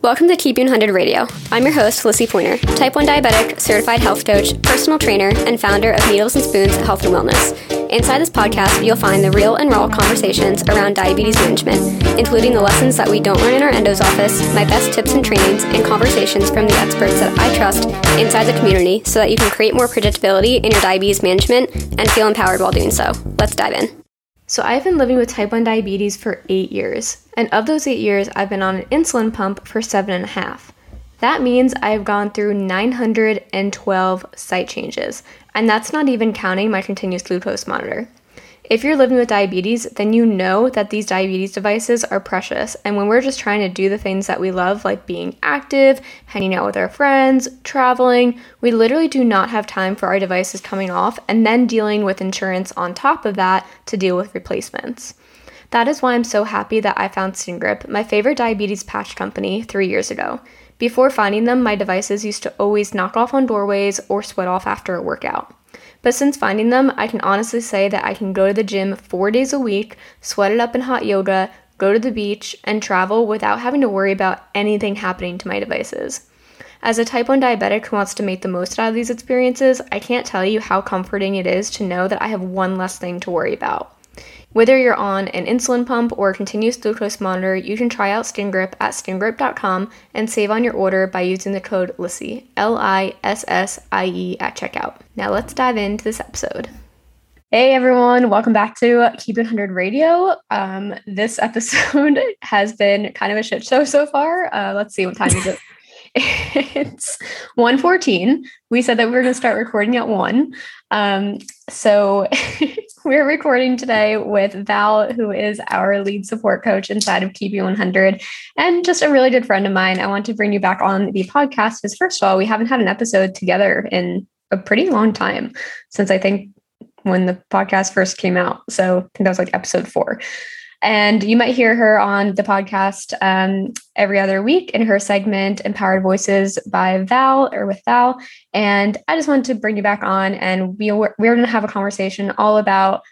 Welcome to Keep It 100 Radio. I'm your host, Lissy Pointer, type 1 diabetic, certified health coach, personal trainer, and founder of Needles and Spoons Health and Wellness. Inside this podcast, you'll find the real and raw conversations around diabetes management, including the lessons that we don't learn in our endo's office, my best tips and trainings, and conversations from the experts that I trust inside the community so that you can create more predictability in your diabetes management and feel empowered while doing so. Let's dive in. So, I've been living with type 1 diabetes for eight years, and of those eight years, I've been on an insulin pump for seven and a half. That means I've gone through 912 site changes, and that's not even counting my continuous glucose monitor. If you're living with diabetes, then you know that these diabetes devices are precious. And when we're just trying to do the things that we love, like being active, hanging out with our friends, traveling, we literally do not have time for our devices coming off and then dealing with insurance on top of that to deal with replacements. That is why I'm so happy that I found SkinGrip, my favorite diabetes patch company, three years ago. Before finding them, my devices used to always knock off on doorways or sweat off after a workout. But since finding them, I can honestly say that I can go to the gym four days a week, sweat it up in hot yoga, go to the beach, and travel without having to worry about anything happening to my devices. As a type 1 diabetic who wants to make the most out of these experiences, I can't tell you how comforting it is to know that I have one less thing to worry about. Whether you're on an insulin pump or a continuous glucose monitor, you can try out SkinGrip at skingrip.com and save on your order by using the code LISSIE, L I S S I E, at checkout. Now let's dive into this episode. Hey everyone, welcome back to Keep It 100 Radio. Um, this episode has been kind of a shit show so far. Uh, let's see what time is it. It's 1.14 we said that we were going to start recording at 1 um, so we're recording today with val who is our lead support coach inside of keep it 100 and just a really good friend of mine. I want to bring you back on the podcast because first of all we haven't had an episode together in a pretty long time since i think when the podcast first came out. So i think that was like episode four and you might hear her on the podcast um, every other week in her segment, Empowered Voices by Val or with Val. And I just wanted to bring you back on, and we, we're going to have a conversation all about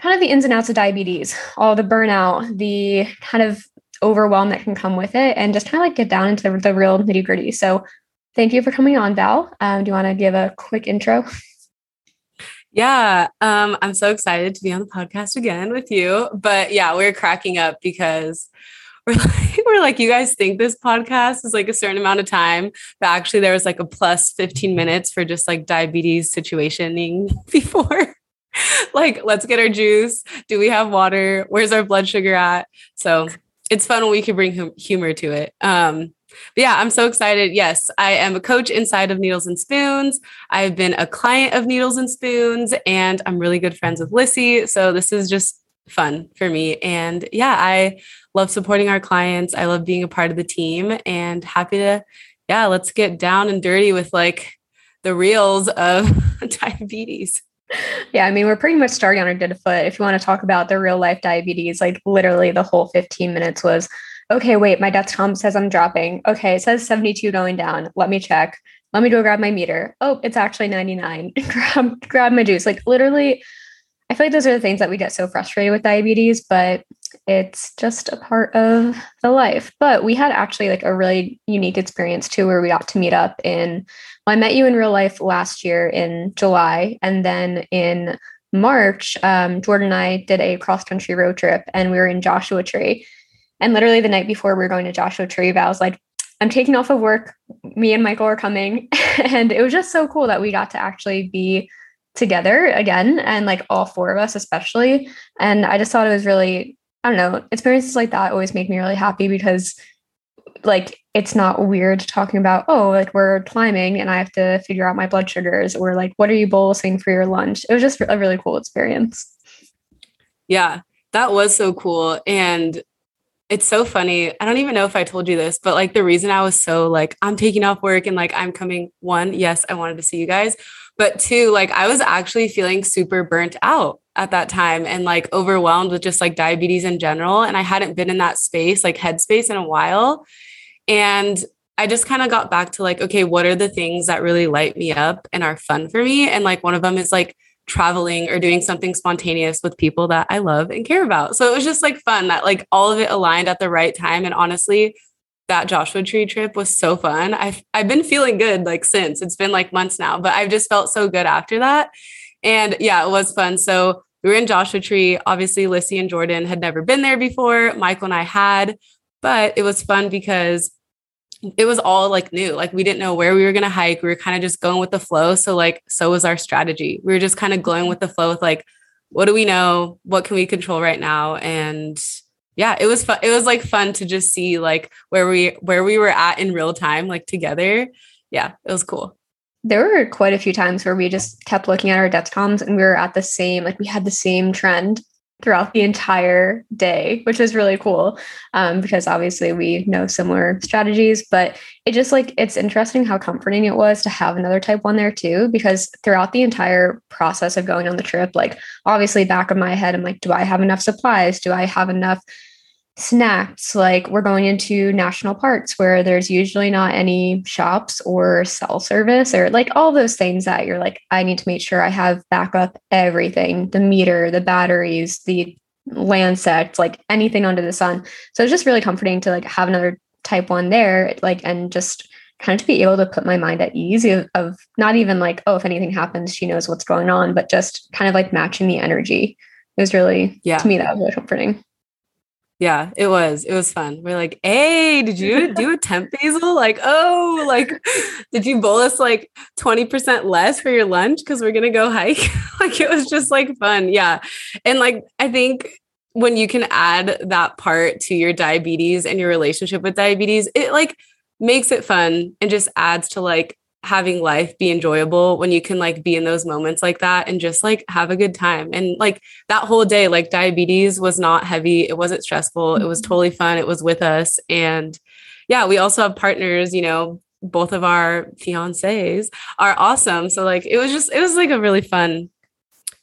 kind of the ins and outs of diabetes, all the burnout, the kind of overwhelm that can come with it, and just kind of like get down into the, the real nitty gritty. So, thank you for coming on, Val. Um, do you want to give a quick intro? Yeah, um, I'm so excited to be on the podcast again with you. But yeah, we're cracking up because we're like, we're like, you guys think this podcast is like a certain amount of time, but actually there was like a plus 15 minutes for just like diabetes situationing before. like, let's get our juice. Do we have water? Where's our blood sugar at? So it's fun when we can bring hum- humor to it. Um, but yeah, I'm so excited. Yes, I am a coach inside of Needles and Spoons. I've been a client of Needles and Spoons, and I'm really good friends with Lissy. So this is just fun for me. And yeah, I love supporting our clients. I love being a part of the team and happy to, yeah, let's get down and dirty with like the reels of diabetes. Yeah, I mean, we're pretty much starting on a good foot. If you want to talk about the real life diabetes, like literally the whole 15 minutes was okay, wait, my Dexcom says I'm dropping. Okay, it says 72 going down. Let me check. Let me go grab my meter. Oh, it's actually 99. grab grab my juice. Like literally, I feel like those are the things that we get so frustrated with diabetes, but it's just a part of the life. But we had actually like a really unique experience too, where we got to meet up in. Well, I met you in real life last year in July, and then in March, um, Jordan and I did a cross country road trip, and we were in Joshua Tree. And literally the night before we were going to Joshua Tree, I was like, I'm taking off of work. Me and Michael are coming. and it was just so cool that we got to actually be together again and like all four of us especially. And I just thought it was really, I don't know, experiences like that always make me really happy because like it's not weird talking about, oh, like we're climbing and I have to figure out my blood sugars or like what are you bolusing for your lunch? It was just a really cool experience. Yeah, that was so cool. And it's so funny. I don't even know if I told you this, but like the reason I was so like, I'm taking off work and like I'm coming, one, yes, I wanted to see you guys. But two, like I was actually feeling super burnt out at that time and like overwhelmed with just like diabetes in general. And I hadn't been in that space, like headspace in a while. And I just kind of got back to like, okay, what are the things that really light me up and are fun for me? And like one of them is like traveling or doing something spontaneous with people that I love and care about. So it was just like fun that like all of it aligned at the right time. And honestly, that Joshua Tree trip was so fun. I've I've been feeling good like since. It's been like months now, but I've just felt so good after that. And yeah, it was fun. So we were in Joshua Tree. Obviously, Lissy and Jordan had never been there before. Michael and I had, but it was fun because it was all like new. Like we didn't know where we were going to hike. We were kind of just going with the flow. So like so was our strategy. We were just kind of going mm-hmm. with the flow with like what do we know? What can we control right now? And yeah, it was fun. It was like fun to just see like where we where we were at in real time like together. Yeah, it was cool. There were quite a few times where we just kept looking at our Dexcoms and we were at the same like we had the same trend throughout the entire day, which is really cool um, because obviously we know similar strategies. But it just like it's interesting how comforting it was to have another type one there too, because throughout the entire process of going on the trip, like obviously back of my head, I'm like, do I have enough supplies? Do I have enough snacks like we're going into national parks where there's usually not any shops or cell service or like all those things that you're like i need to make sure i have backup everything the meter the batteries the lancets like anything under the sun. So it's just really comforting to like have another type one there like and just kind of to be able to put my mind at ease of, of not even like oh if anything happens she knows what's going on but just kind of like matching the energy. It was really yeah. to me that was really comforting yeah, it was. It was fun. We're like, hey, did you do a temp basal? Like, oh, like, did you bolus like 20% less for your lunch? Cause we're gonna go hike. like it was just like fun. Yeah. And like I think when you can add that part to your diabetes and your relationship with diabetes, it like makes it fun and just adds to like having life be enjoyable when you can like be in those moments like that and just like have a good time. And like that whole day, like diabetes was not heavy. It wasn't stressful. It was mm-hmm. totally fun. It was with us. And yeah, we also have partners, you know, both of our fiancés are awesome. So like it was just, it was like a really fun.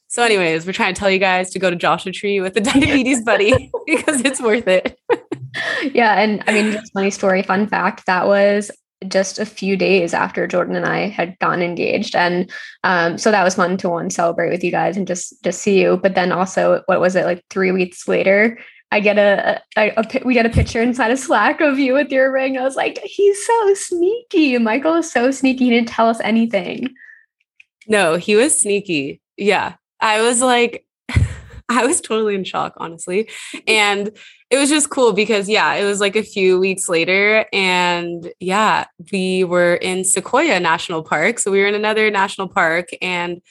So, anyways, we're trying to tell you guys to go to Joshua Tree with the diabetes buddy because it's worth it. yeah. And I mean, just funny story, fun fact that was just a few days after Jordan and I had gotten engaged. And um, so that was fun to one celebrate with you guys and just just see you. But then also, what was it like three weeks later? I get a, a, a, we get a picture inside a Slack of you with your ring. I was like, he's so sneaky. Michael is so sneaky. He didn't tell us anything. No, he was sneaky. Yeah. I was like, I was totally in shock, honestly. And it was just cool because yeah, it was like a few weeks later and yeah, we were in Sequoia National Park. So we were in another national park and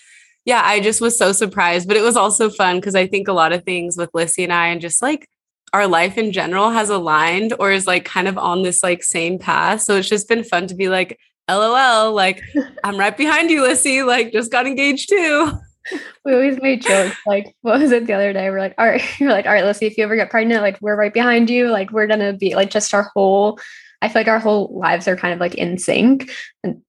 yeah, I just was so surprised, but it was also fun because I think a lot of things with Lissy and I and just like our life in general has aligned or is like kind of on this like same path. So it's just been fun to be like, LOL, like I'm right behind you, Lissy, like just got engaged too we always made jokes. Like, what was it the other day? We're like, all right, you're like, all right, let's see if you ever get pregnant. Like, we're right behind you. Like, we're gonna be like just our whole. I feel like our whole lives are kind of like in sync, and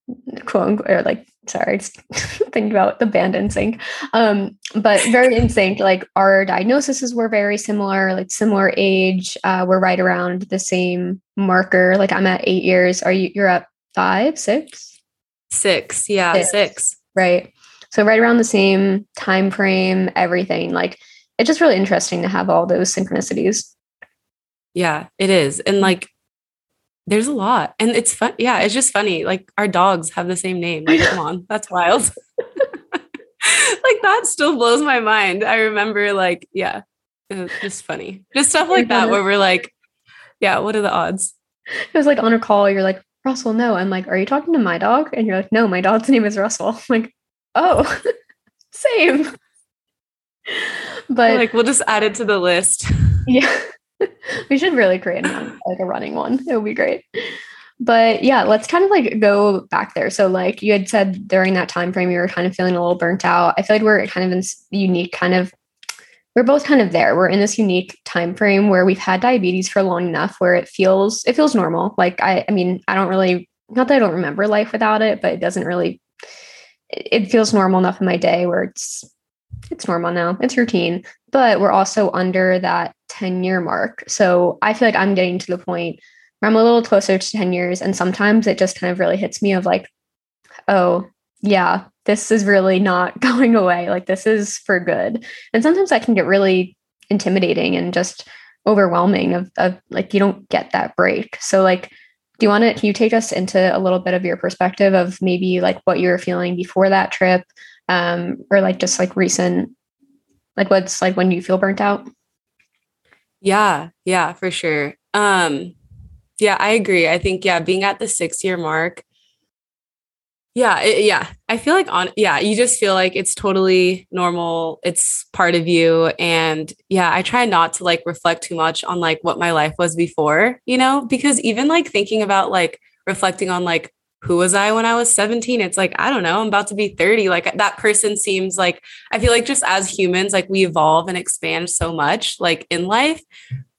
quote unquote, or like, sorry, just thinking about the band NSYNC. Um, but very in sync. Like, our diagnoses were very similar, like similar age. Uh, we're right around the same marker. Like, I'm at eight years. Are you? You're at five, six, six. Yeah, six. six. Right. So right around the same time frame, everything. Like it's just really interesting to have all those synchronicities. Yeah, it is. And mm-hmm. like there's a lot. And it's fun. Yeah, it's just funny. Like our dogs have the same name. Like, come on, that's wild. like that still blows my mind. I remember like, yeah, it's just funny. Just stuff like that where we're like, yeah, what are the odds? It was like on a call, you're like, Russell, no. I'm like, are you talking to my dog? And you're like, no, my dog's name is Russell. I'm like, oh, same. But like we'll just add it to the list. Yeah. we should really create one, like a running one. It would be great. But yeah, let's kind of like go back there. So like you had said during that time frame you were kind of feeling a little burnt out. I feel like we're kind of in unique kind of we're both kind of there. We're in this unique time frame where we've had diabetes for long enough where it feels it feels normal. Like I I mean, I don't really not that I don't remember life without it, but it doesn't really it feels normal enough in my day where it's it's normal now. It's routine. But we're also under that 10 year mark. So I feel like I'm getting to the point where I'm a little closer to 10 years. And sometimes it just kind of really hits me of like, oh, yeah, this is really not going away. Like this is for good. And sometimes that can get really intimidating and just overwhelming of, of like you don't get that break. So like do you want to can you take us into a little bit of your perspective of maybe like what you were feeling before that trip um or like just like recent like what's like when you feel burnt out? Yeah yeah for sure. Um yeah i agree. I think yeah being at the six year mark yeah it, yeah. I feel like on yeah you just feel like it's totally normal. It's part of you. And yeah i try not to like reflect too much on like what my life was before you know? Because even like thinking about like reflecting on like who was i when i was 17 it's like i don't know i'm about to be 30 like that person seems like i feel like just as humans like we evolve and expand so much like in life.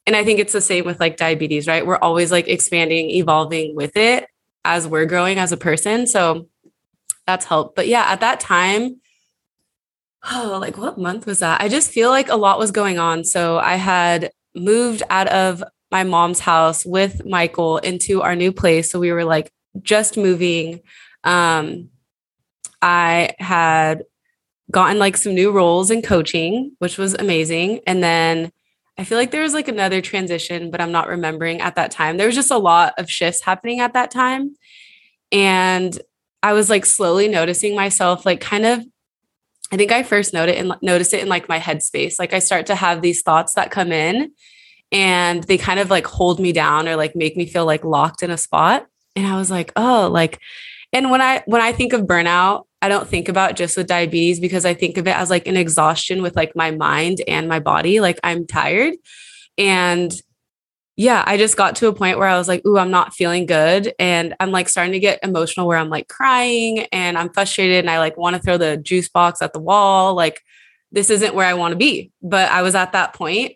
And i think it's the same with like diabetes right? We're always like expanding evolving with it as we're growing as a person. So that's helped. But yeah, at that time, oh, like what month was that? I just feel like a lot was going on. So I had moved out of my mom's house with Michael into our new place. So we were like just moving. Um, I had gotten like some new roles in coaching, which was amazing. And then I feel like there was like another transition, but I'm not remembering at that time. There was just a lot of shifts happening at that time. And I was like slowly noticing myself, like kind of. I think I first noted and notice it in like my headspace. Like I start to have these thoughts that come in, and they kind of like hold me down or like make me feel like locked in a spot. And I was like, oh, like, and when I when I think of burnout, I don't think about just with diabetes because I think of it as like an exhaustion with like my mind and my body. Like I'm tired. And yeah, I just got to a point where I was like, ooh, I'm not feeling good. And I'm like starting to get emotional where I'm like crying and I'm frustrated and I like want to throw the juice box at the wall. Like, this isn't where I want to be. But I was at that point.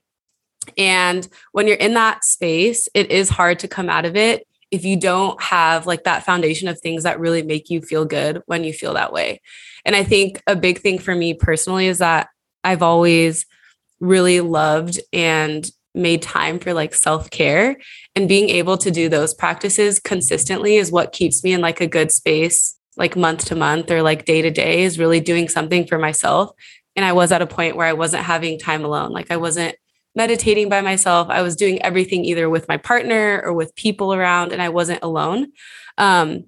And when you're in that space, it is hard to come out of it if you don't have like that foundation of things that really make you feel good when you feel that way. And I think a big thing for me personally is that I've always really loved and made time for like self-care and being able to do those practices consistently is what keeps me in like a good space like month to month or like day to day is really doing something for myself. And i was at a point where i wasn't having time alone. Like i wasn't meditating by myself. I was doing everything either with my partner or with people around and i wasn't alone. Um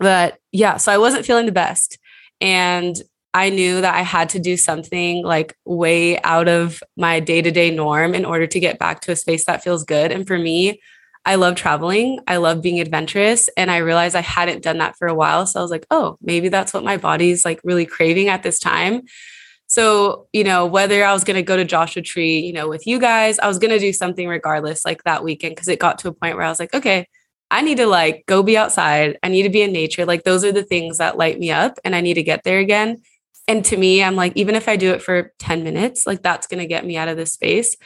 but yeah so i wasn't feeling the best. And I knew that I had to do something like way out of my day to day norm in order to get back to a space that feels good. And for me, I love traveling. I love being adventurous. And I realized I hadn't done that for a while. So I was like, oh, maybe that's what my body's like really craving at this time. So, you know, whether I was going to go to Joshua Tree, you know, with you guys, I was going to do something regardless, like that weekend, because it got to a point where I was like, okay, I need to like go be outside. I need to be in nature. Like those are the things that light me up and I need to get there again and to me i'm like even if i do it for 10 minutes like that's going to get me out of this space.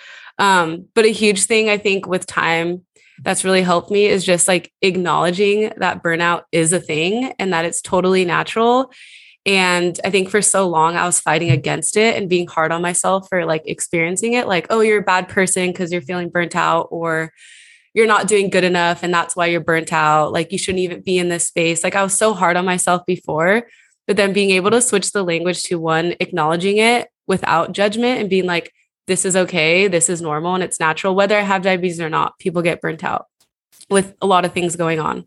Um, but a huge thing i think with time that's really helped me is just like acknowledging that burnout is a thing and that it's totally natural. And i think for so long i was fighting against it and being hard on myself for like experiencing it like oh you're a bad person because you're feeling burnt out or you're not doing good enough and that's why you're burnt out. Like you shouldn't even be in this space. Like i was so hard on myself before but then being able to switch the language to one acknowledging it without judgment and being like this is okay this is normal and it's natural whether i have diabetes or not people get burnt out with a lot of things going on.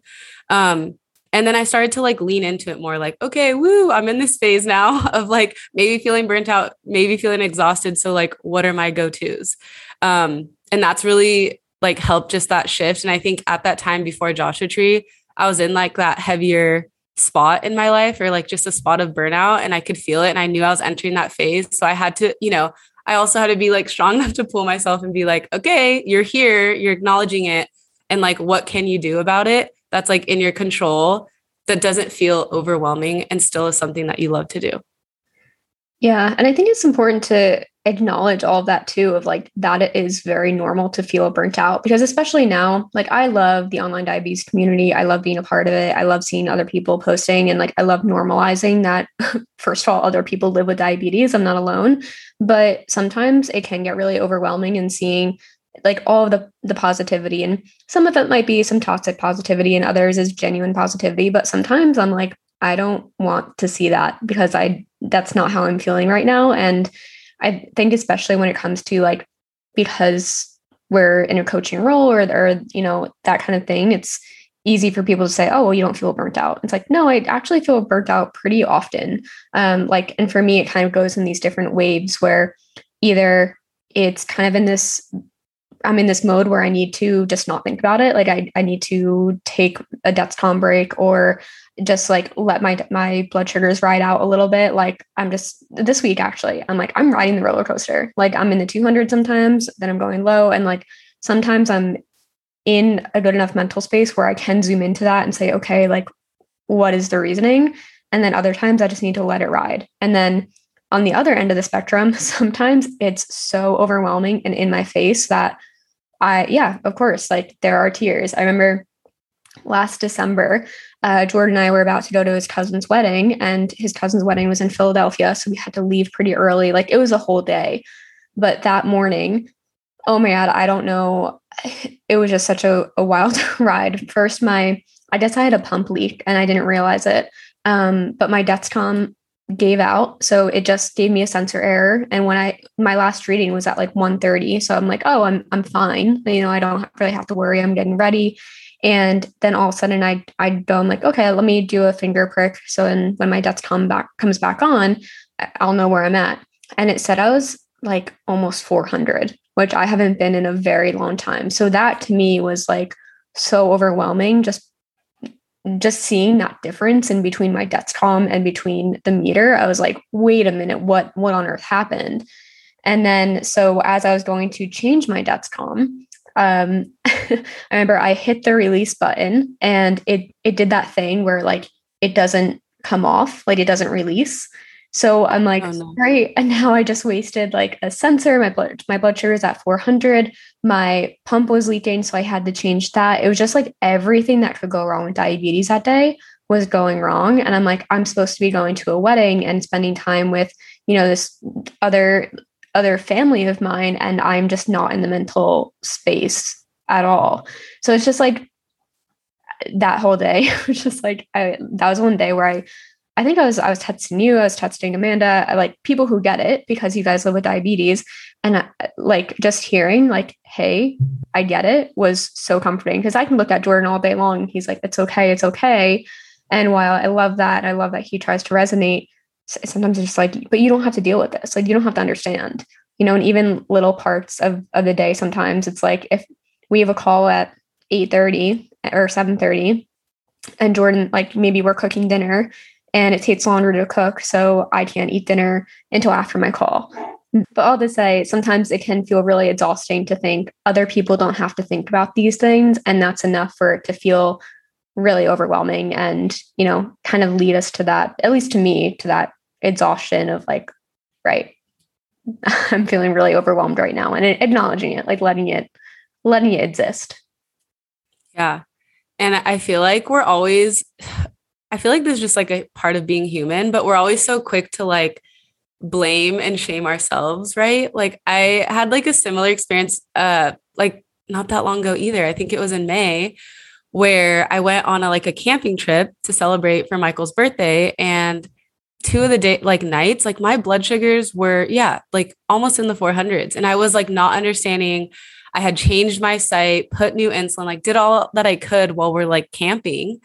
Um, and then i started to like lean into it more like okay woo i'm in this phase now of like maybe feeling burnt out maybe feeling exhausted so like what are my go-to's? Um, and that's really like helped just that shift and i think at that time before joshua tree i was in like that heavier spot in my life or like just a spot of burnout and I could feel it and I knew I was entering that phase. So I had to, you know, I also had to be like strong enough to pull myself and be like, okay, you're here, you're acknowledging it. And like, what can you do about it? That's like in your control that doesn't feel overwhelming and still is something that you love to do. Yeah. And I think it's important to acknowledge all of that too of like that it is very normal to feel burnt out because especially now like i love the online diabetes community. I love being a part of it. I love seeing other people posting and like i love normalizing that first of all other people live with diabetes. I'm not alone. But sometimes it can get really overwhelming and seeing like all of the the positivity. And some of it might be some toxic positivity and others is genuine positivity. But sometimes i'm like i don't want to see that because i that's not how i'm feeling right now. And I think especially when it comes to like because we're in a coaching role or, or you know that kind of thing it's easy for people to say oh well you don't feel burnt out. It's like no i actually feel burnt out pretty often. Um like and for me it kind of goes in these different waves where either it's kind of in this i'm in this mode where i need to just not think about it. Like i, I need to take a dexcom break or just like let my my blood sugars ride out a little bit. Like i'm just this week actually i'm like i'm riding the roller coaster. Like i'm in the 200 sometimes then i'm going low. And like sometimes i'm in a good enough mental space where i can zoom into that and say okay like what is the reasoning? And then other times i just need to let it ride. And then on the other end of the spectrum sometimes it's so overwhelming and in my face that i yeah of course like there are tears i remember last December, uh, Jordan and I were about to go to his cousin's wedding, and his cousin's wedding was in Philadelphia. So we had to leave pretty early. Like it was a whole day. But that morning, oh my God, I don't know. It was just such a, a wild ride. First, my, I guess I had a pump leak and I didn't realize it. Um, but my Dexcom gave out. So it just gave me a sensor error. And when I, my last reading was at like 130. So I'm like, oh, I'm, I'm fine. You know, I don't really have to worry. I'm getting ready. And then all of a sudden I I go, I'm like, okay, let me do a finger prick. So then when my Dexcom back comes back on, I'll know where I'm at. And it said I was like almost 400, which I haven't been in a very long time. So that to me was like so overwhelming just just seeing that difference in between my Dexcom and between the meter. I was like, wait a minute, what what on earth happened? And then so as I was going to change my Dexcom, um, I remember I hit the release button and it it did that thing where like it doesn't come off, like it doesn't release. So I'm like, oh, no. great. And now I just wasted like a sensor. My blood, my blood sugar is at 400. My pump was leaking. So I had to change that. It was just like everything that could go wrong with diabetes that day was going wrong. And I'm like, I'm supposed to be going to a wedding and spending time with, you know, this other other family of mine and I'm just not in the mental space at all. So it's just like that whole day was just like I, that was one day where I I think I was I was texting you, I was texting Amanda, like people who get it because you guys live with diabetes, and uh, like just hearing like, "Hey, I get it," was so comforting because I can look at Jordan all day long. He's like, "It's okay, it's okay," and while I love that, I love that he tries to resonate sometimes it's just like, but you don't have to deal with this. Like you don't have to understand, you know, and even little parts of, of the day, sometimes it's like if we have a call at eight thirty or seven thirty, and Jordan, like maybe we're cooking dinner and it takes longer to cook. So I can't eat dinner until after my call. But all to say, sometimes it can feel really exhausting to think other people don't have to think about these things. And that's enough for it to feel really overwhelming and, you know, kind of lead us to that, at least to me, to that exhaustion of like, right, I'm feeling really overwhelmed right now and acknowledging it, like letting it, letting it exist. Yeah. And I feel like we're always, I feel like this is just like a part of being human, but we're always so quick to like blame and shame ourselves, right? Like I had like a similar experience, uh, like not that long ago either. I think it was in May where I went on a like a camping trip to celebrate for Michael's birthday and two of the day like nights like my blood sugars were yeah like almost in the 400s and i was like not understanding i had changed my site put new insulin like did all that i could while we're like camping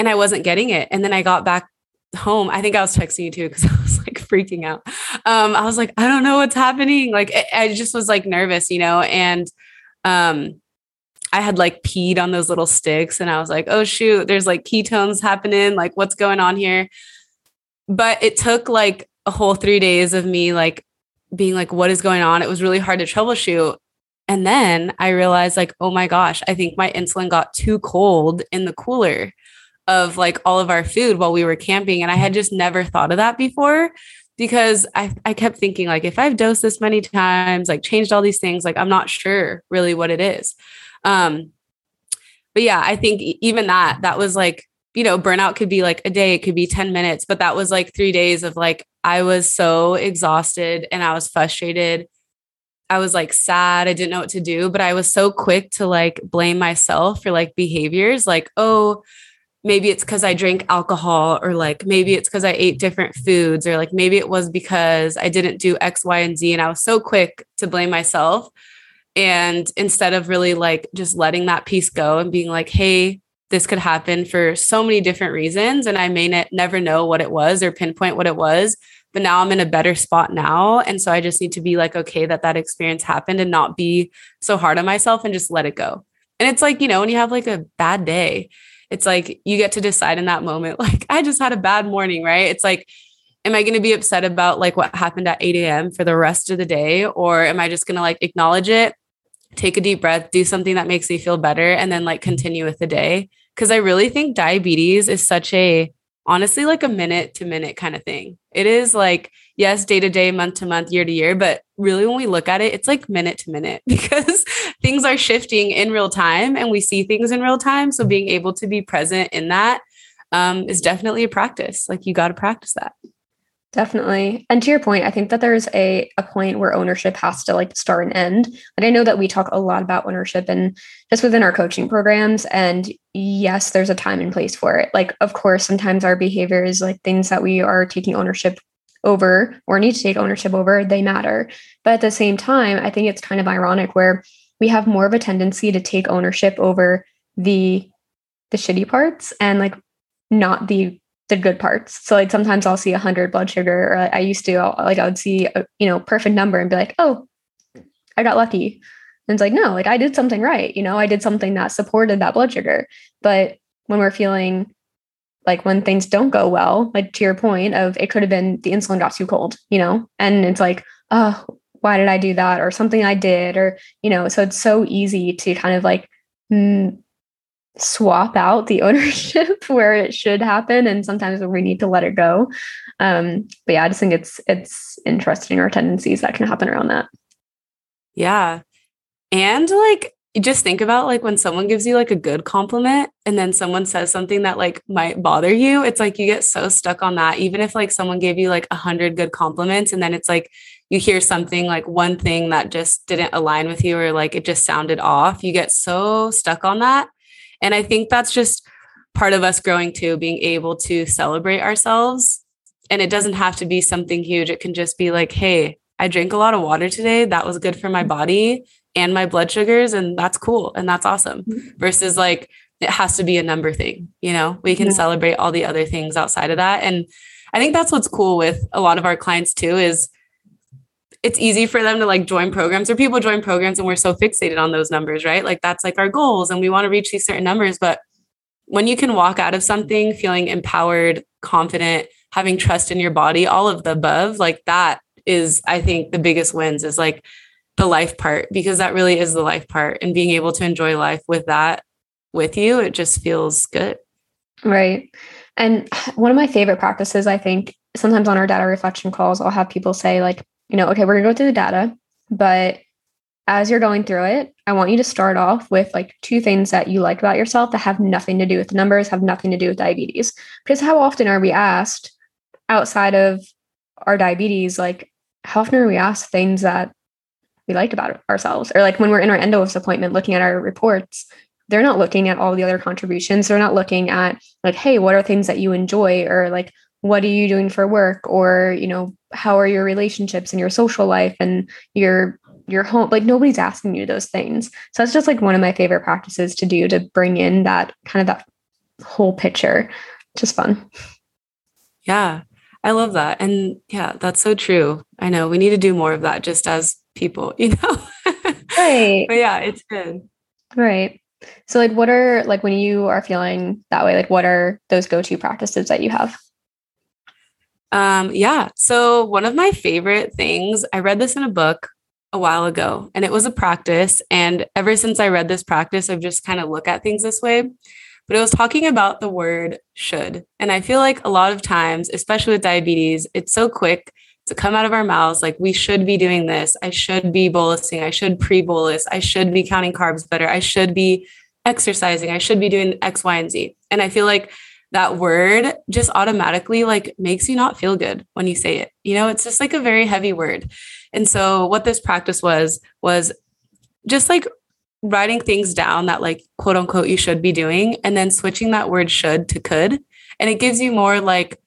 and i wasn't getting it and then i got back home i think i was texting you too because i was like freaking out um i was like i don't know what's happening like I just was like nervous you know and um I had like peed on those little sticks and I was like, oh shoot, there's like ketones happening. Like, what's going on here? But it took like a whole three days of me like being like, what is going on? It was really hard to troubleshoot. And then I realized, like, oh my gosh, I think my insulin got too cold in the cooler of like all of our food while we were camping. And I had just never thought of that before because I, I kept thinking, like, if I've dosed this many times, like changed all these things, like, I'm not sure really what it is. Um, but yeah, I think even that, that was like you know, burnout could be like a day, it could be 10 minutes, but that was like three days of like, I was so exhausted and I was frustrated. I was like sad. I didn't know what to do, but I was so quick to like blame myself for like behaviors like, oh, maybe it's because I drank alcohol, or like maybe it's because I ate different foods, or like maybe it was because I didn't do X, Y, and Z. And I was so quick to blame myself. And instead of really like just letting that piece go and being like, hey, this could happen for so many different reasons. And I may ne- never know what it was or pinpoint what it was, but now I'm in a better spot now. And so I just need to be like, okay, that that experience happened and not be so hard on myself and just let it go. And it's like, you know, when you have like a bad day, it's like you get to decide in that moment, like, I just had a bad morning, right? It's like, am I going to be upset about like what happened at 8 a.m. for the rest of the day? Or am I just going to like acknowledge it, take a deep breath, do something that makes me feel better, and then like continue with the day? Cause I really think diabetes is such a, honestly, like a minute to minute kind of thing. It is like, yes, day to day, month to month, year to year, but really when we look at it, it's like minute to minute because things are shifting in real time and we see things in real time. So being able to be present in that um, is definitely a practice. Like you got to practice that. Definitely. And to your point, I think that there's a, a point where ownership has to like start and end. And I know that we talk a lot about ownership and just within our coaching programs. And yes, there's a time and place for it. Like, of course, sometimes our behaviors, like things that we are taking ownership over or need to take ownership over, they matter. But at the same time, I think it's kind of ironic where we have more of a tendency to take ownership over the the shitty parts and like not the the good parts. So like sometimes I'll see a hundred blood sugar, or I used to like I would see a you know perfect number and be like, oh, I got lucky. And it's like no, like I did something right. You know, I did something that supported that blood sugar. But when we're feeling like when things don't go well, like to your point of it could have been the insulin got too cold, you know, and it's like, oh, why did I do that? Or something I did, or you know, so it's so easy to kind of like swap out the ownership where it should happen and sometimes we need to let it go. Um but yeah i just think it's it's interesting our tendencies that can happen around that. Yeah. And like just think about like when someone gives you like a good compliment and then someone says something that like might bother you it's like you get so stuck on that. Even if like someone gave you like a hundred good compliments and then it's like you hear something like one thing that just didn't align with you or like it just sounded off you get so stuck on that and I think that's just part of us growing too, being able to celebrate ourselves. And it doesn't have to be something huge. It can just be like, hey, I drank a lot of water today. That was good for my body and my blood sugars. And that's cool. And that's awesome. Mm-hmm. Versus like, it has to be a number thing. You know, we can yeah. celebrate all the other things outside of that. And I think that's what's cool with a lot of our clients too is it's easy for them to like join programs or people join programs and we're so fixated on those numbers, right? Like that's like our goals and we want to reach these certain numbers. But when you can walk out of something feeling empowered, confident, having trust in your body, all of the above, like that is, I think, the biggest wins is like the life part, because that really is the life part. And being able to enjoy life with that with you, it just feels good. Right. And one of my favorite practices, I think, sometimes on our data reflection calls, I'll have people say, like, you know, okay, we're gonna go through the data, but as you're going through it, I want you to start off with like two things that you like about yourself that have nothing to do with the numbers, have nothing to do with diabetes. Because how often are we asked outside of our diabetes, like how often are we asked things that we liked about ourselves? Or like when we're in our endo's appointment looking at our reports, they're not looking at all the other contributions. They're not looking at like, hey, what are things that you enjoy? Or like, what are you doing for work? Or, you know, how are your relationships and your social life and your your home? Like nobody's asking you those things. So that's just like one of my favorite practices to do to bring in that kind of that whole picture. Just fun. Yeah i love that. And yeah that's so true. I know we need to do more of that just as people you know? Right. But yeah it's good. Right. So like what are like when you are feeling that way like what are those go-to practices that you have um, yeah. So, one of my favorite things, I read this in a book a while ago, and it was a practice. And ever since I read this practice, I've just kind of look at things this way. But it was talking about the word should. And I feel like a lot of times, especially with diabetes, it's so quick to come out of our mouths like, we should be doing this. I should be bolusing. I should pre bolus. I should be counting carbs better. I should be exercising. I should be doing X, Y, and Z. And I feel like that word just automatically like makes you not feel good when you say it. You know, it's just like a very heavy word. And so what this practice was was just like writing things down that like quote unquote you should be doing and then switching that word should to could and it gives you more like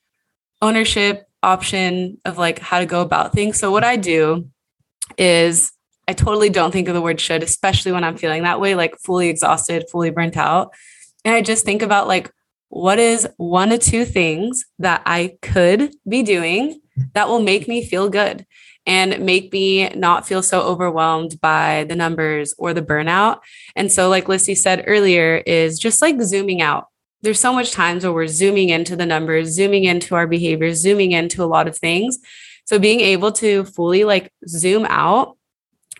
ownership option of like how to go about things. So what I do is I totally don't think of the word should, especially when I'm feeling that way, like fully exhausted, fully burnt out. And I just think about like, what is one or two things that I could be doing that will make me feel good and make me not feel so overwhelmed by the numbers or the burnout. And so, like Lissy said earlier, is just like zooming out. There's so much times where we're zooming into the numbers, zooming into our behaviors, zooming into a lot of things. So being able to fully like zoom out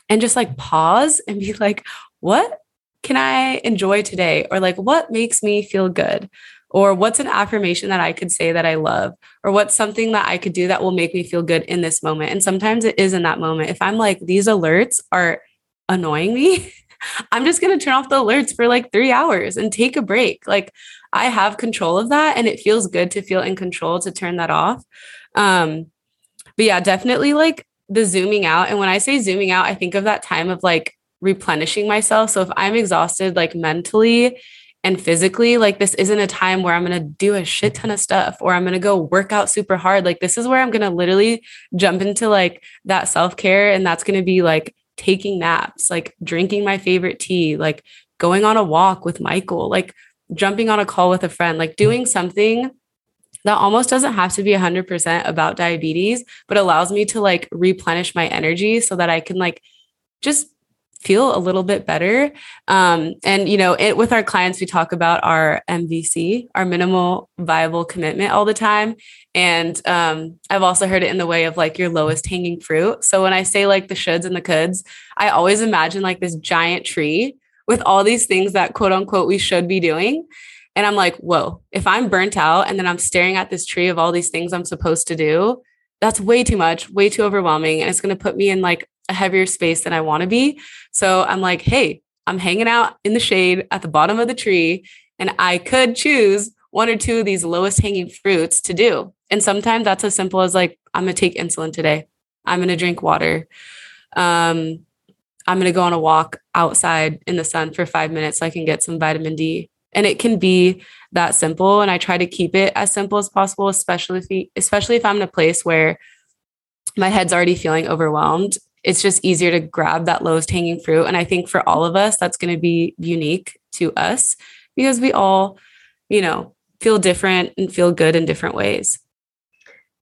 and just like pause and be like, what can I enjoy today? Or like, what makes me feel good? Or what's an affirmation that I could say that I love? Or what's something that I could do that will make me feel good in this moment? And sometimes it is in that moment. If I'm like, these alerts are annoying me, I'm just going to turn off the alerts for like three hours and take a break. Like I have control of that. And it feels good to feel in control to turn that off. Um, but yeah, definitely like the zooming out. And when I say zooming out, I think of that time of like replenishing myself. So if I'm exhausted, like mentally and physically, like this isn't a time where I'm going to do a shit ton of stuff or I'm going to go work out super hard. Like this is where I'm going to literally jump into like that self care. And that's going to be like taking naps, like drinking my favorite tea, like going on a walk with Michael, like jumping on a call with a friend, like doing something that almost doesn't have to be 100% about diabetes, but allows me to like replenish my energy so that I can like just feel a little bit better. Um, and you know, it with our clients, we talk about our MVC, our minimal viable commitment all the time. And um, I've also heard it in the way of like your lowest hanging fruit. So when I say like the shoulds and the coulds, I always imagine like this giant tree with all these things that quote unquote we should be doing. And I'm like, whoa, if I'm burnt out and then I'm staring at this tree of all these things I'm supposed to do, that's way too much, way too overwhelming. And it's going to put me in like a heavier space than I want to be. So I'm like, hey, I'm hanging out in the shade at the bottom of the tree, and I could choose one or two of these lowest hanging fruits to do. And sometimes that's as simple as like, I'm going to take insulin today. I'm going to drink water. Um, I'm going to go on a walk outside in the sun for five minutes so I can get some vitamin D. And it can be that simple. And I try to keep it as simple as possible, especially if, especially if I'm in a place where my head's already feeling overwhelmed. It's just easier to grab that lowest hanging fruit. And I think for all of us, that's going to be unique to us because we all, you know, feel different and feel good in different ways.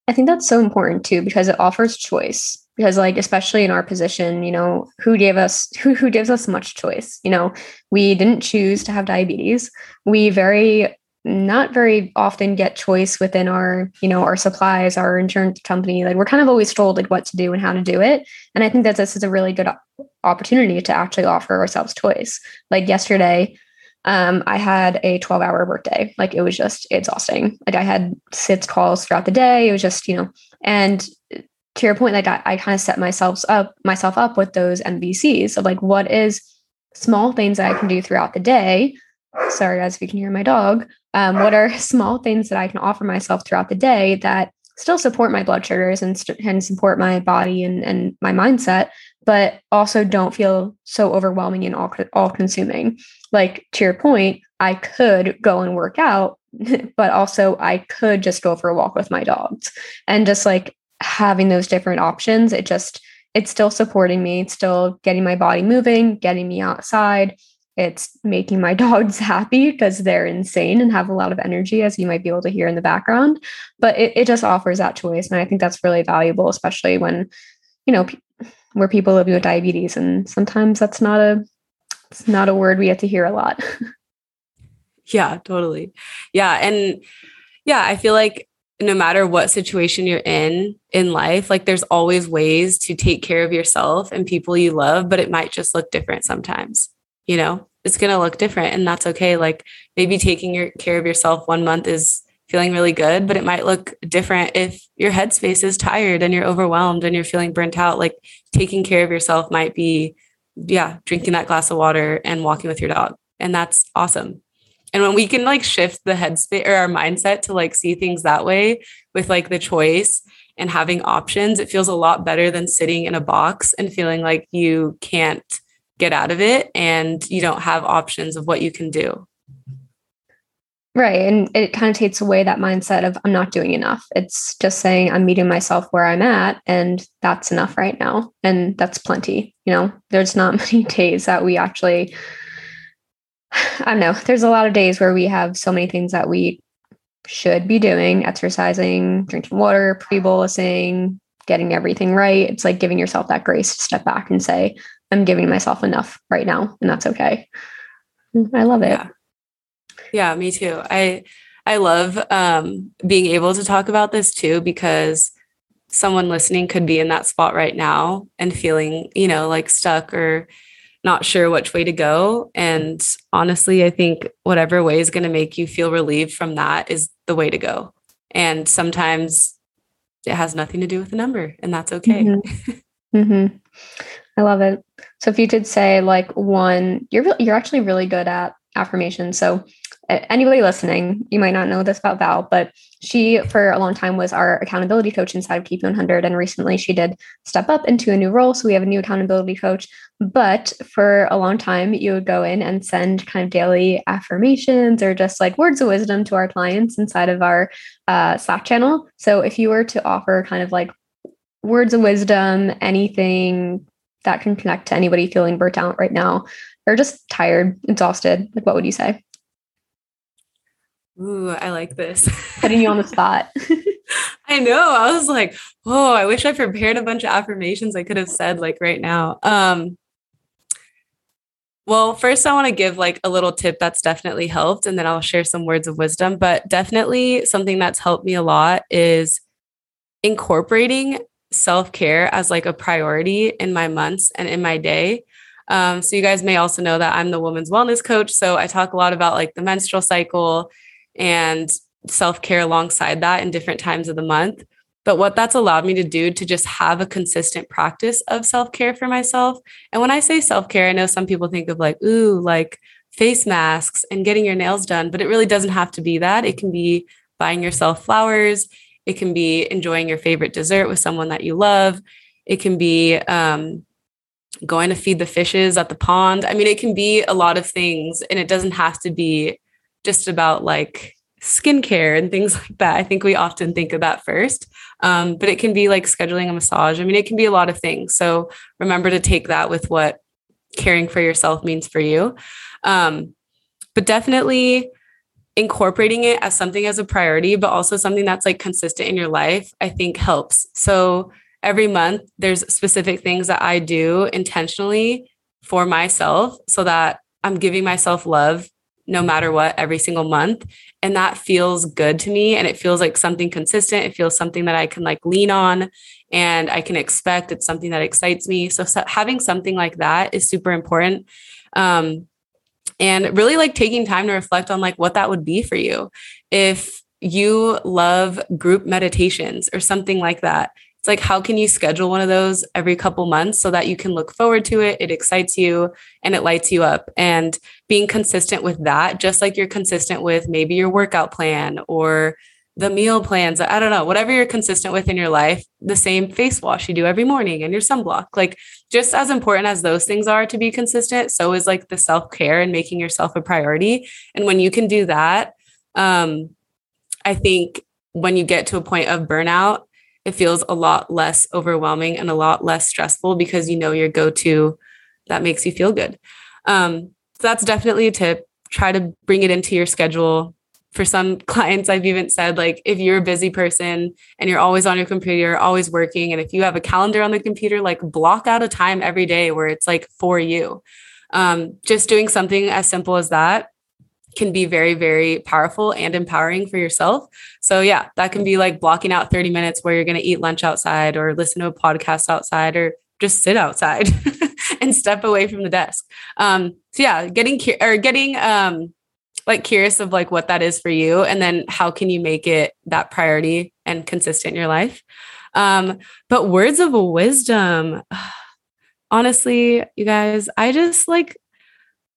I think that's so important too because it offers choice because like especially in our position you know who gave us who who gives us much choice you know we didn't choose to have diabetes we very not very often get choice within our you know our supplies our insurance company like we're kind of always told like what to do and how to do it and i think that this is a really good opportunity to actually offer ourselves choice like yesterday um, I had a 12 hour workday. Like it was just exhausting. Like I had six calls throughout the day. It was just, you know, and to your point, like I, I kind of set myself up myself up with those MVCs of like what is small things that I can do throughout the day. Sorry guys, if you can hear my dog. Um, what are small things that I can offer myself throughout the day that still support my blood sugars and, st- and support my body and, and my mindset, but also don't feel so overwhelming and all, all consuming. Like to your point, I could go and work out, but also I could just go for a walk with my dogs and just like having those different options, it just, it's still supporting me. It's still getting my body moving, getting me outside. It's making my dogs happy because they're insane and have a lot of energy, as you might be able to hear in the background. But it, it just offers that choice. And I think that's really valuable, especially when, you know, where people live with diabetes. And sometimes that's not a, it's not a word we get to hear a lot. yeah, totally. Yeah. And yeah, I feel like no matter what situation you're in in life, like there's always ways to take care of yourself and people you love, but it might just look different sometimes. You know, it's going to look different and that's okay. Like maybe taking your care of yourself one month is feeling really good, but it might look different if your headspace is tired and you're overwhelmed and you're feeling burnt out. Like taking care of yourself might be, yeah, drinking that glass of water and walking with your dog. And that's awesome. And when we can like shift the headspace or our mindset to like see things that way with like the choice and having options, it feels a lot better than sitting in a box and feeling like you can't get out of it and you don't have options of what you can do. Right. And it kind of takes away that mindset of I'm not doing enough. It's just saying I'm meeting myself where I'm at and that's enough right now. And that's plenty. You know, there's not many days that we actually, I don't know, there's a lot of days where we have so many things that we should be doing exercising, drinking water, pre bolusing, getting everything right. It's like giving yourself that grace to step back and say, I'm giving myself enough right now. And that's okay. I love it. Yeah. Yeah, me too. I I love um, being able to talk about this too because someone listening could be in that spot right now and feeling, you know, like stuck or not sure which way to go. And honestly, I think whatever way is going to make you feel relieved from that is the way to go. And sometimes it has nothing to do with the number, and that's okay. Mm-hmm. mm-hmm. I love it. So if you could say like one, you're you're actually really good at affirmation. So anybody listening, you might not know this about Val, but she for a long time was our accountability coach inside of Keep 100. And recently she did step up into a new role. So we have a new accountability coach. But for a long time, you would go in and send kind of daily affirmations or just like words of wisdom to our clients inside of our uh, Slack channel. So if you were to offer kind of like words of wisdom, anything that can connect to anybody feeling burnt out right now or just tired, exhausted, like what would you say? Ooh, I like this. Putting you on the spot. I know. I was like, oh, I wish I prepared a bunch of affirmations I could have said like right now. Um, well, first, I want to give like a little tip that's definitely helped, and then I'll share some words of wisdom. But definitely something that's helped me a lot is incorporating self care as like a priority in my months and in my day. Um, so, you guys may also know that I'm the woman's wellness coach. So, I talk a lot about like the menstrual cycle and self care alongside that in different times of the month. But what that's allowed me to do to just have a consistent practice of self care for myself. And when I say self care, I know some people think of like, ooh, like face masks and getting your nails done, but it really doesn't have to be that. It can be buying yourself flowers, it can be enjoying your favorite dessert with someone that you love, it can be um, going to feed the fishes at the pond. I mean, it can be a lot of things, and it doesn't have to be just about like skincare and things like that. I think we often think of that first, um, but it can be like scheduling a massage. I mean, it can be a lot of things. So remember to take that with what caring for yourself means for you. Um, but definitely incorporating it as something as a priority, but also something that's like consistent in your life, I think helps. So every month, there's specific things that I do intentionally for myself so that I'm giving myself love no matter what every single month and that feels good to me and it feels like something consistent. It feels something that i can like lean on and i can expect. It's something that excites me. So, having something like that is super important. Um, and really like taking time to reflect on like what that would be for you. If you love group meditations or something like that it's like how can you schedule one of those every couple months so that you can look forward to it? It excites you and it lights you up. And being consistent with that just like you're consistent with maybe your workout plan or the meal plans i don't know whatever you're consistent with in your life the same face wash you do every morning and your sunblock. Like just as important as those things are to be consistent so is like the self-care and making yourself a priority and when you can do that um i think when you get to a point of burnout it feels a lot less overwhelming and a lot less stressful because you know your go-to that makes you feel good. Um, so that's definitely a tip. Try to bring it into your schedule. For some clients, I've even said, like, if you're a busy person and you're always on your computer, always working, and if you have a calendar on the computer, like block out a time every day where it's like for you. Um, just doing something as simple as that can be very, very powerful and empowering for yourself. So, yeah, that can be like blocking out 30 minutes where you're going to eat lunch outside or listen to a podcast outside or just sit outside and step away from the desk. Um, so, yeah, getting or getting um, like curious of like what that is for you and then how can you make it that priority and consistent in your life. Um, but words of wisdom. Honestly, you guys, I just like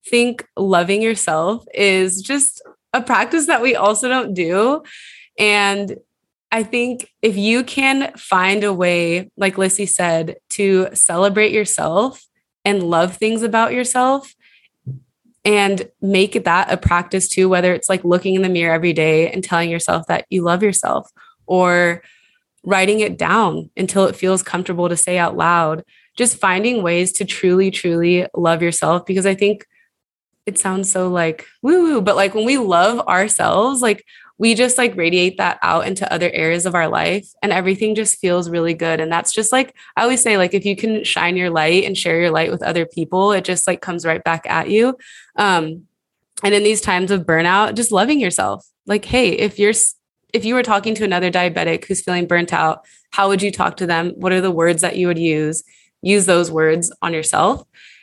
think loving yourself is just a practice that we also don't do. And I think if you can find a way, like Lissy said, to celebrate yourself and love things about yourself, and make that a practice too, whether it's like looking in the mirror every day and telling yourself that you love yourself or writing it down until it feels comfortable to say out loud. Just finding ways to truly, truly love yourself because I think it sounds so like woo woo, but like when we love ourselves, like we just like radiate that out into other areas of our life and everything just feels really good. And that's just like, I always say, like, if you can shine your light and share your light with other people, it just like comes right back at you. Um, and in these times of burnout, just loving yourself. Like, hey, if you're, if you were talking to another diabetic who's feeling burnt out, how would you talk to them? What are the words that you would use? Use those words on yourself.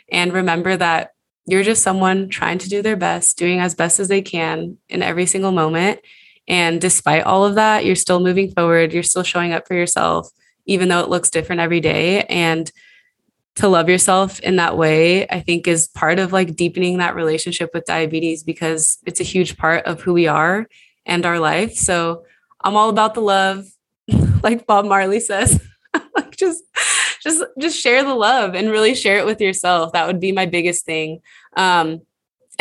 And remember that you're just someone trying to do their best, doing as best as they can in every single moment. And despite all of that, you're still moving forward. You're still showing up for yourself, even though it looks different every day. And to love yourself in that way, I think is part of like deepening that relationship with diabetes because it's a huge part of who we are and our life. So I'm all about the love, like Bob Marley says. like just just just share the love and really share it with yourself. That would be my biggest thing. Um,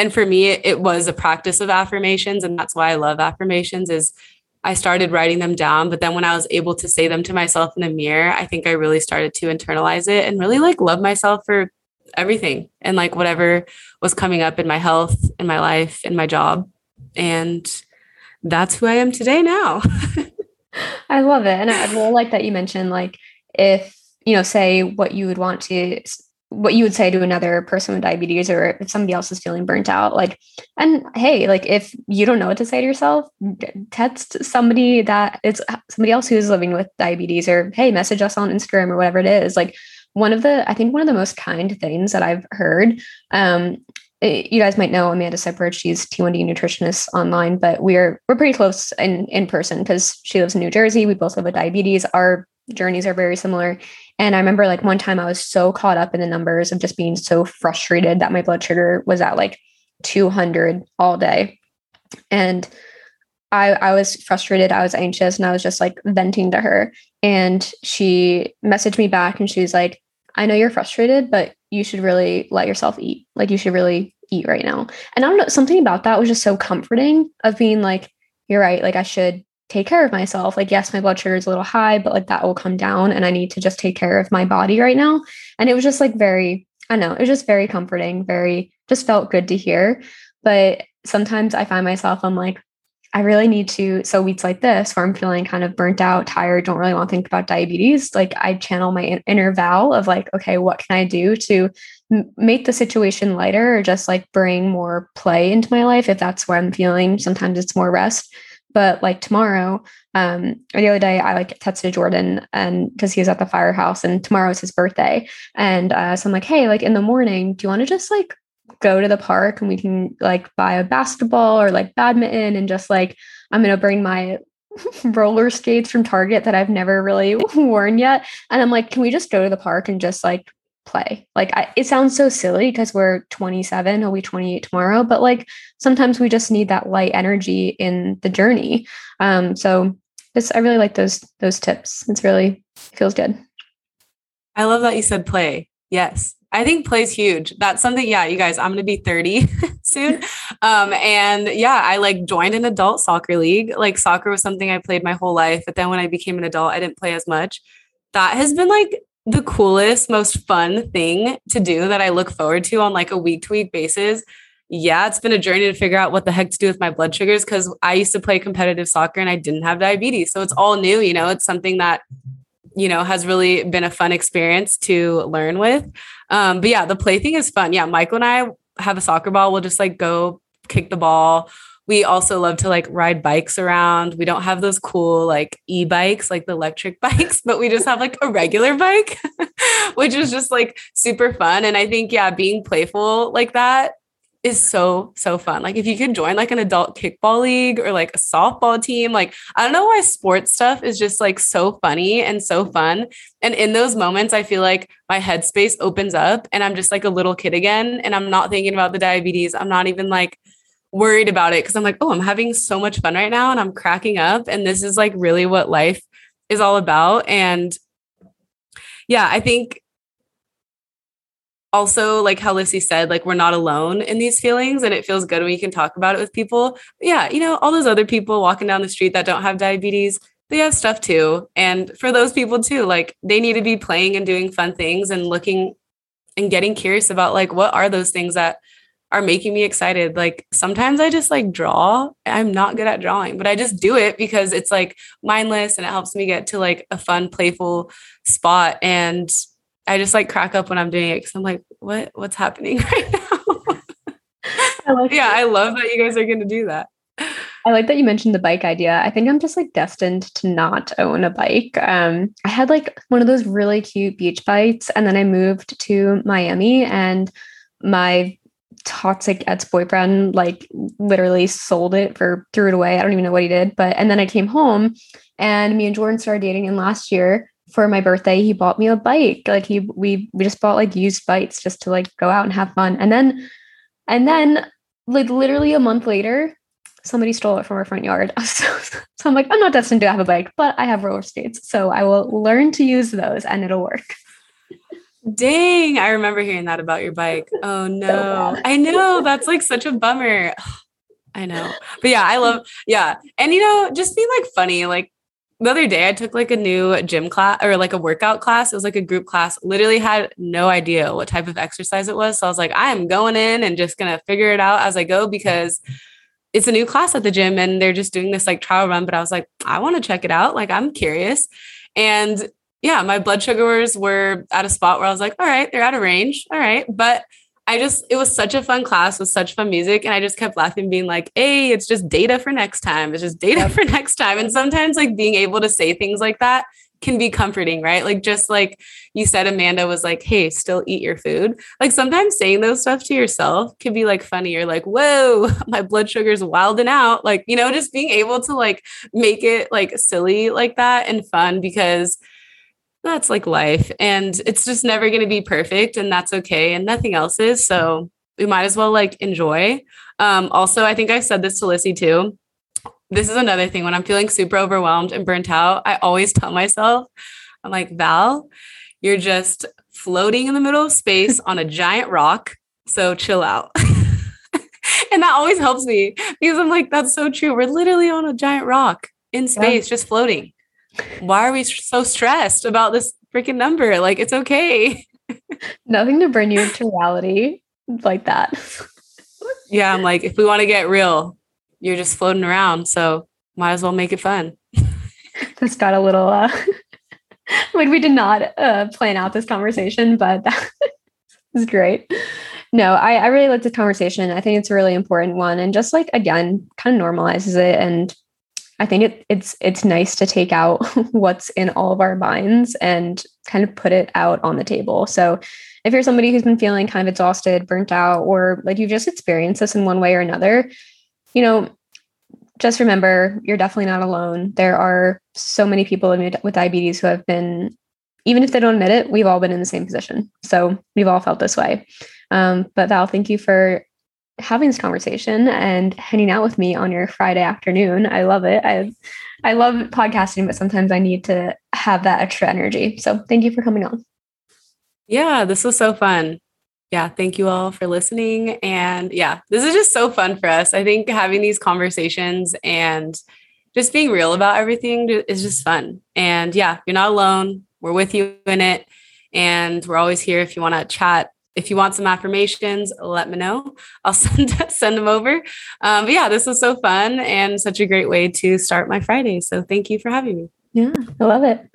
and for me it, it was a practice of affirmations and that's why i love affirmations is i started writing them down but then when i was able to say them to myself in the mirror i think i really started to internalize it and really like love myself for everything and like whatever was coming up in my health in my life in my job. And that's who i am today now. I love it. And i really like that you mentioned like if you know say what you would want to what you would say to another person with diabetes or if somebody else is feeling burnt out like and hey like if you don't know what to say to yourself text somebody that it's somebody else who's living with diabetes or hey message us on instagram or whatever it is like one of the i think one of the most kind things that i've heard um it, you guys might know Amanda Ciprich. She's T1D nutritionist online, but we're we're pretty close in in person because she lives in New Jersey. We both live with diabetes. Our journeys are very similar. And I remember like one time I was so caught up in the numbers of just being so frustrated that my blood sugar was at like 200 all day. And I, I was frustrated. I was anxious and I was just like venting to her. And she messaged me back and she was like, I know you're frustrated, but you should really let yourself eat. Like you should really eat right now. And I don't know, something about that was just so comforting of being like, you're right. Like I should take care of myself. Like, yes, my blood sugar is a little high, but like that will come down and I need to just take care of my body right now. And it was just like very, I know, it was just very comforting, very, just felt good to hear. But sometimes I find myself, I'm like, I really need to. So weeks like this, where I'm feeling kind of burnt out, tired, don't really want to think about diabetes, like I channel my inner Val of like, okay, what can I do to make the situation lighter or just like bring more play into my life if that's where I'm feeling. Sometimes it's more rest. But like tomorrow, um, the other day, I like texted Jordan and because he was at the firehouse and tomorrow is his birthday. And uh, so I'm like, hey, like in the morning, do you want to just like go to the park and we can like buy a basketball or like badminton and just like I'm gonna bring my roller skates from Target that I've never really worn yet. And I'm like, can we just go to the park and just like play. Like I, it sounds so silly because we're 27, he'll be 28 tomorrow, but like sometimes we just need that light energy in the journey. Um, so this I really like those those tips. It's really feels good. I love that you said play. Yes. I think play is huge. That's something, yeah, you guys, I'm gonna be 30 soon. Um, and yeah, I like joined an adult soccer league. Like soccer was something I played my whole life, but then when I became an adult, I didn't play as much. That has been like the coolest, most fun thing to do that I look forward to on like a week to week basis. Yeah, it's been a journey to figure out what the heck to do with my blood sugars because I used to play competitive soccer and I didn't have diabetes. So it's all new, you know, it's something that, you know, has really been a fun experience to learn with. Um, but yeah, the play thing is fun. Yeah, Michael and I have a soccer ball. We'll just like go kick the ball we also love to like ride bikes around. We don't have those cool like e-bikes, like the electric bikes, but we just have like a regular bike, which is just like super fun. And I think, yeah, being playful like that is so so fun. Like if you could join like an adult kickball league or like a softball team, like I don't know why sports stuff is just like so funny and so fun. And in those moments I feel like my headspace opens up and I'm just like a little kid again and I'm not thinking about the diabetes. I'm not even like worried about it because I'm like, oh, I'm having so much fun right now and I'm cracking up. And this is like really what life is all about. And yeah, I think also like how Lissy said, like we're not alone in these feelings and it feels good when you can talk about it with people. But yeah, you know, all those other people walking down the street that don't have diabetes, they have stuff too. And for those people too, like they need to be playing and doing fun things and looking and getting curious about like what are those things that are making me excited. Like sometimes I just like draw. I'm not good at drawing, but I just do it because it's like mindless and it helps me get to like a fun, playful spot. And I just like crack up when I'm doing it because I'm like, what what's happening right now? I like yeah, I love that you guys are gonna do that. I like that you mentioned the bike idea. I think I'm just like destined to not own a bike. Um, I had like one of those really cute beach bikes, and then I moved to Miami, and my toxic ex boyfriend like literally sold it for threw it away. I don't even know what he did. But and then I came home, and me and Jordan started dating. And last year for my birthday, he bought me a bike. Like he we we just bought like used bikes just to like go out and have fun. And then and then like literally a month later, somebody stole it from our front yard. So, so, I'm like, I'm not destined to have a bike, but I have roller skates. So I will learn to use those and it'll work. Dang, I remember hearing that about your bike. Oh no. So I know that's like such a bummer. I know. But yeah, I love yeah. And you know, just be like funny, like the other day I took like a new gym class or like a workout class. It was like a group class. Literally had no idea what type of exercise it was. So I was like, I am going in and just gonna figure it out as I go because it's a new class at the gym and they're just doing this like trial run. But I was like, I want to check it out. Like I'm curious. And yeah, my blood sugars were at a spot where I was like, all right, they're out of range. All right. But I just, it was such a fun class with such fun music. And I just kept laughing, being like, hey, it's just data for next time. It's just data for next time. And sometimes like being able to say things like that can be comforting, right? Like just like you said, Amanda was like, hey, still eat your food. Like sometimes saying those stuff to yourself can be like funny. You're like, whoa, my blood sugar's wilding out. Like, you know, just being able to like make it like silly like that and fun because that's like life. And it's just never going to be perfect. And that's okay. And nothing else is. So we might as well like enjoy. Um, also, I think I said this to Lissy too this is another thing when I'm feeling super overwhelmed and burnt out, I always tell myself, I'm like, Val, you're just floating in the middle of space on a giant rock. So chill out. and that always helps me because I'm like, that's so true. We're literally on a giant rock in space, yeah. just floating. Why are we so stressed about this freaking number? Like, it's okay. Nothing to bring you to reality like that. yeah, I'm like, if we want to get real, you're just floating around. So might as well make it fun. That's got a little, uh, like we did not uh, plan out this conversation, but that is great. No, I, I really like the conversation. I think it's a really important one. And just like, again, kind of normalizes it. And I think it, it's it's nice to take out what's in all of our minds and kind of put it out on the table. So if you're somebody who's been feeling kind of exhausted, burnt out, or like you've just experienced this in one way or another, you know, just remember you're definitely not alone. There are so many people with diabetes who have been, even if they don't admit it, we've all been in the same position. So we've all felt this way. Um, but Val, thank you for having this conversation and hanging out with me on your Friday afternoon. I love it. I I love podcasting, but sometimes I need to have that extra energy. So thank you for coming on. Yeah, this was so fun yeah, thank you all for listening. And yeah, this is just so fun for us. I think having these conversations and just being real about everything is just fun. And yeah, you're not alone. We're with you in it. And we're always here if you want to chat. If you want some affirmations, let me know. I'll send send them over. Um, but yeah, this was so fun and such a great way to start my Friday. So thank you for having me. Yeah, I love it.